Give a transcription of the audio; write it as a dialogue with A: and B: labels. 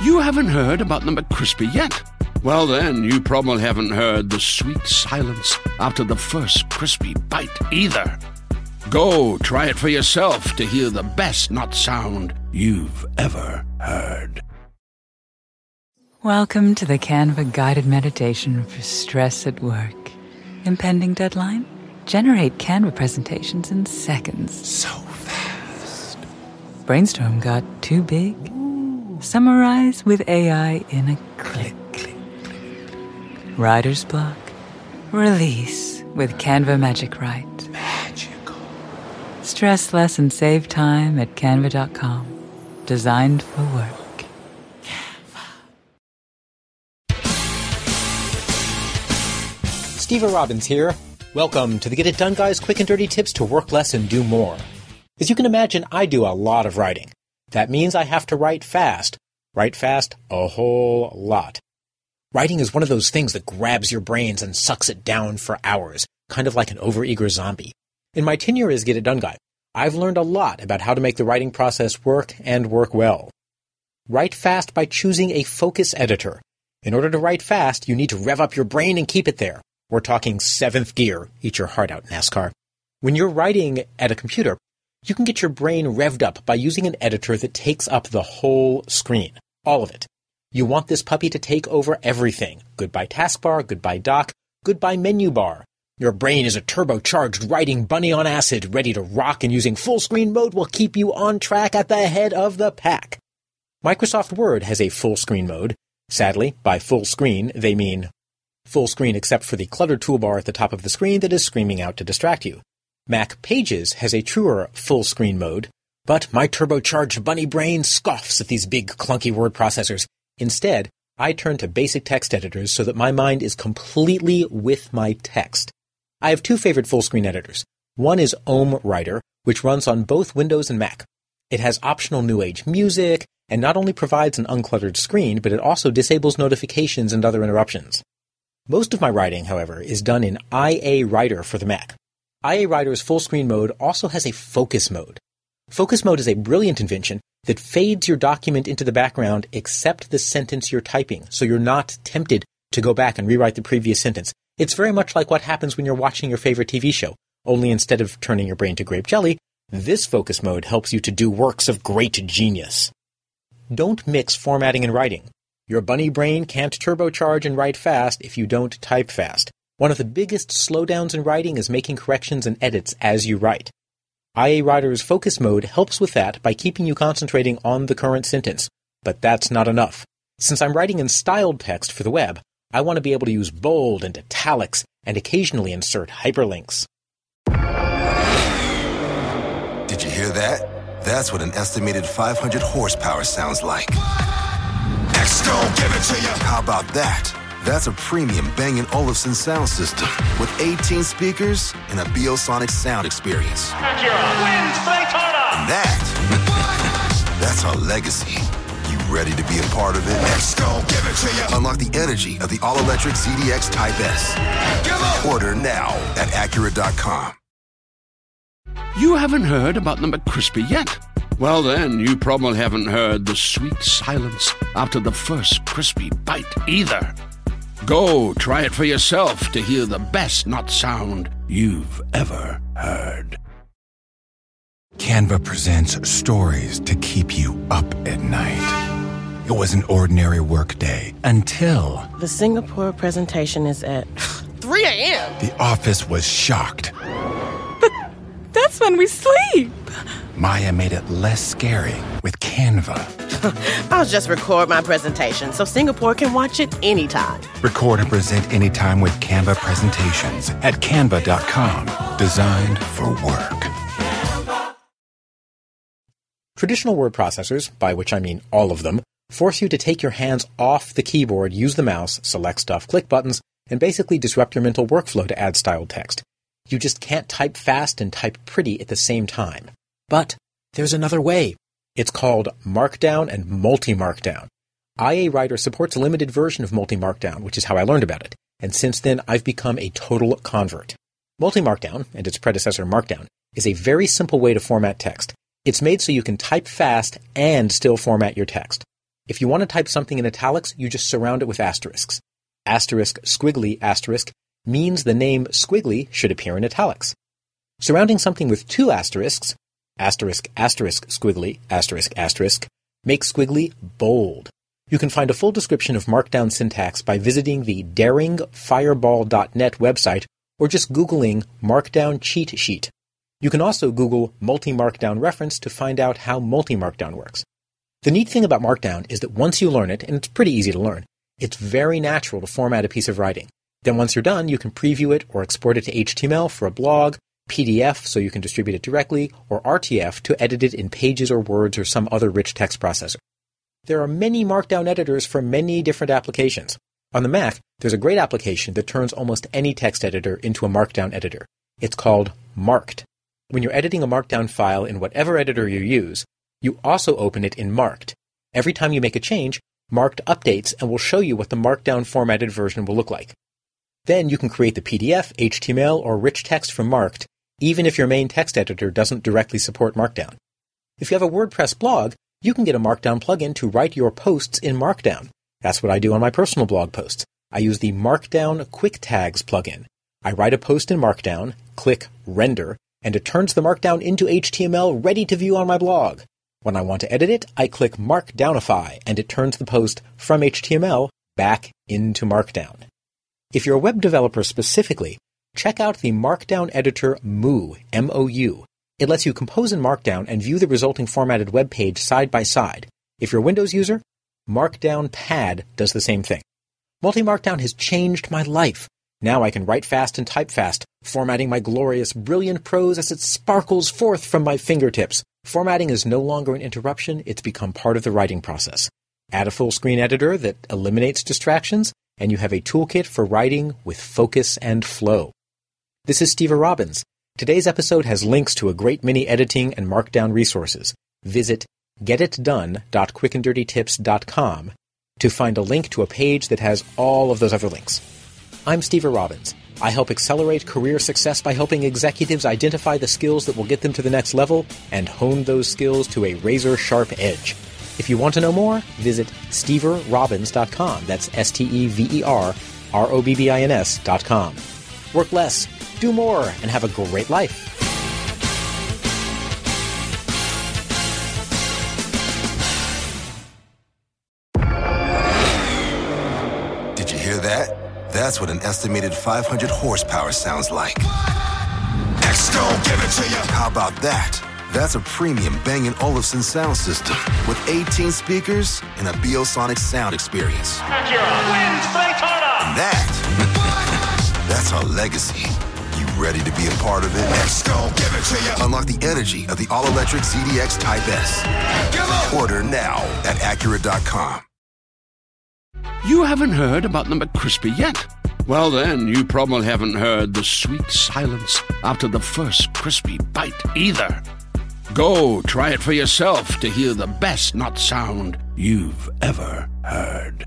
A: You haven't heard about the McCrispy yet? Well, then, you probably haven't heard the sweet silence after the first crispy bite either. Go try it for yourself to hear the best nut sound you've ever heard.
B: Welcome to the Canva guided meditation for stress at work. Impending deadline? Generate Canva presentations in seconds.
C: So fast.
B: Brainstorm got too big? Summarize with AI in a click. Writer's block? Release with Canva Magic Write.
C: Magical.
B: Stress less and save time at canva.com. Designed for work.
D: Stever Robbins here. Welcome to the Get It Done Guys quick and dirty tips to work less and do more. As you can imagine, I do a lot of writing. That means I have to write fast. Write fast a whole lot. Writing is one of those things that grabs your brains and sucks it down for hours, kind of like an overeager zombie. In my tenure as Get It Done Guy, I've learned a lot about how to make the writing process work and work well. Write fast by choosing a focus editor. In order to write fast, you need to rev up your brain and keep it there. We're talking seventh gear. Eat your heart out, NASCAR. When you're writing at a computer, you can get your brain revved up by using an editor that takes up the whole screen. All of it. You want this puppy to take over everything. Goodbye taskbar, goodbye dock, goodbye menu bar. Your brain is a turbocharged writing bunny on acid, ready to rock and using full screen mode will keep you on track at the head of the pack. Microsoft Word has a full screen mode. Sadly, by full screen, they mean full screen except for the cluttered toolbar at the top of the screen that is screaming out to distract you. Mac Pages has a truer full screen mode, but my turbocharged bunny brain scoffs at these big clunky word processors. Instead, I turn to basic text editors so that my mind is completely with my text. I have two favorite full screen editors. One is OmmWriter, which runs on both Windows and Mac. It has optional new age music and not only provides an uncluttered screen, but it also disables notifications and other interruptions. Most of my writing, however, is done in IA Writer for the Mac. IA Writer's full screen mode also has a focus mode. Focus mode is a brilliant invention that fades your document into the background except the sentence you're typing, so you're not tempted to go back and rewrite the previous sentence. It's very much like what happens when you're watching your favorite TV show, only instead of turning your brain to grape jelly, this focus mode helps you to do works of great genius. Don't mix formatting and writing. Your bunny brain can't turbocharge and write fast if you don't type fast. One of the biggest slowdowns in writing is making corrections and edits as you write. IA Writer's focus mode helps with that by keeping you concentrating on the current sentence. But that's not enough. Since I'm writing in styled text for the web, I want to be able to use bold and italics and occasionally insert hyperlinks.
C: Did you hear that? That's what an estimated 500 horsepower sounds like. Gon' give it to you. How about that? That's a premium Bang & Olufsen sound system with 18 speakers and a Biosonic sound experience. And that, that's our legacy. You ready to be a part of it? X gon' give it to you. Unlock the energy of the all-electric ZDX Type S. Order now at Acura.com.
A: You haven't heard about the McCrispy yet? Well, then, you probably haven't heard the sweet silence after the first crispy bite either. Go try it for yourself to hear the best nut sound you've ever heard.
E: Canva presents stories to keep you up at night. It was an ordinary workday until
F: The Singapore presentation is at 3 a.m.
E: the office was shocked.
F: That's when we sleep.
E: Maya made it less scary with Canva.
F: I'll just record my presentation so Singapore can watch it anytime.
E: Record and present anytime with Canva presentations at canva.com. Designed for work.
D: Traditional word processors, by which I mean all of them, force you to take your hands off the keyboard, use the mouse, select stuff, click buttons, and basically disrupt your mental workflow to add styled text. You just can't type fast and type pretty at the same time. But there's another way. It's called Markdown and Multi-Markdown. IA Writer supports a limited version of Multi-Markdown, which is how I learned about it, and since then I've become a total convert. Multi-Markdown, and its predecessor Markdown, is a very simple way to format text. It's made so you can type fast and still format your text. If you want to type something in italics, you just surround it with asterisks. Asterisk squiggly asterisk means the name squiggly should appear in italics. Surrounding something with two asterisks, asterisk asterisk squiggly asterisk asterisk, make squiggly bold. You can find a full description of Markdown syntax by visiting the daringfireball.net website or just Googling Markdown cheat sheet. You can also Google multi-markdown reference to find out how multi-markdown works. The neat thing about Markdown is that once you learn it, and it's pretty easy to learn, it's very natural to format a piece of writing. Then once you're done, you can preview it or export it to HTML for a blog, PDF so you can distribute it directly, or RTF to edit it in Pages or Words or some other rich text processor. There are many Markdown editors for many different applications. On the Mac, there's a great application that turns almost any text editor into a Markdown editor. It's called Marked. When you're editing a Markdown file in whatever editor you use, you also open it in Marked. Every time you make a change, Marked updates and will show you what the Markdown formatted version will look like. Then you can create the PDF, HTML, or rich text from Marked, even if your main text editor doesn't directly support Markdown. If you have a WordPress blog, you can get a Markdown plugin to write your posts in Markdown. That's what I do on my personal blog posts. I use the Markdown Quick Tags plugin. I write a post in Markdown, click Render, and it turns the Markdown into HTML ready to view on my blog. When I want to edit it, I click Markdownify, and it turns the post from HTML back into Markdown. If you're a web developer specifically, check out the Markdown editor Mou, M-O-U. It lets you compose in Markdown and view the resulting formatted web page side by side. If you're a Windows user, Markdown Pad does the same thing. Multi-Markdown has changed my life. Now I can write fast and type fast, formatting my glorious, brilliant prose as it sparkles forth from my fingertips. Formatting is no longer an interruption, it's become part of the writing process. Add a full screen editor that eliminates distractions, and you have a toolkit for writing with focus and flow. This is Stever Robbins. Today's episode has links to a great many editing and markdown resources. Visit getitdone.quickanddirtytips.com to find a link to a page that has all of those other links. I'm Stever Robbins. I help accelerate career success by helping executives identify the skills that will get them to the next level and hone those skills to a razor sharp edge. If you want to know more, visit steverrobbins.com. That's S T E V E R R O B B I N S.com. Work less, do more, and have a great life.
C: Did you hear that? That's what an estimated 500 horsepower sounds like. X gon' give it to you. How about that? That's a premium Bang & Olufsen sound system with 18 speakers and a Biosonic sound experience.
G: wins Daytona.
C: And that, that's our legacy. Ready to be a part of it? X gon' give it to you. Unlock the energy of the all-electric ZDX Type S. Order now at Acura.com.
A: You haven't heard about the McCrispy yet? Well, then, you probably haven't heard the sweet silence after the first crispy bite either. Go try it for yourself to hear the best not sound you've ever heard.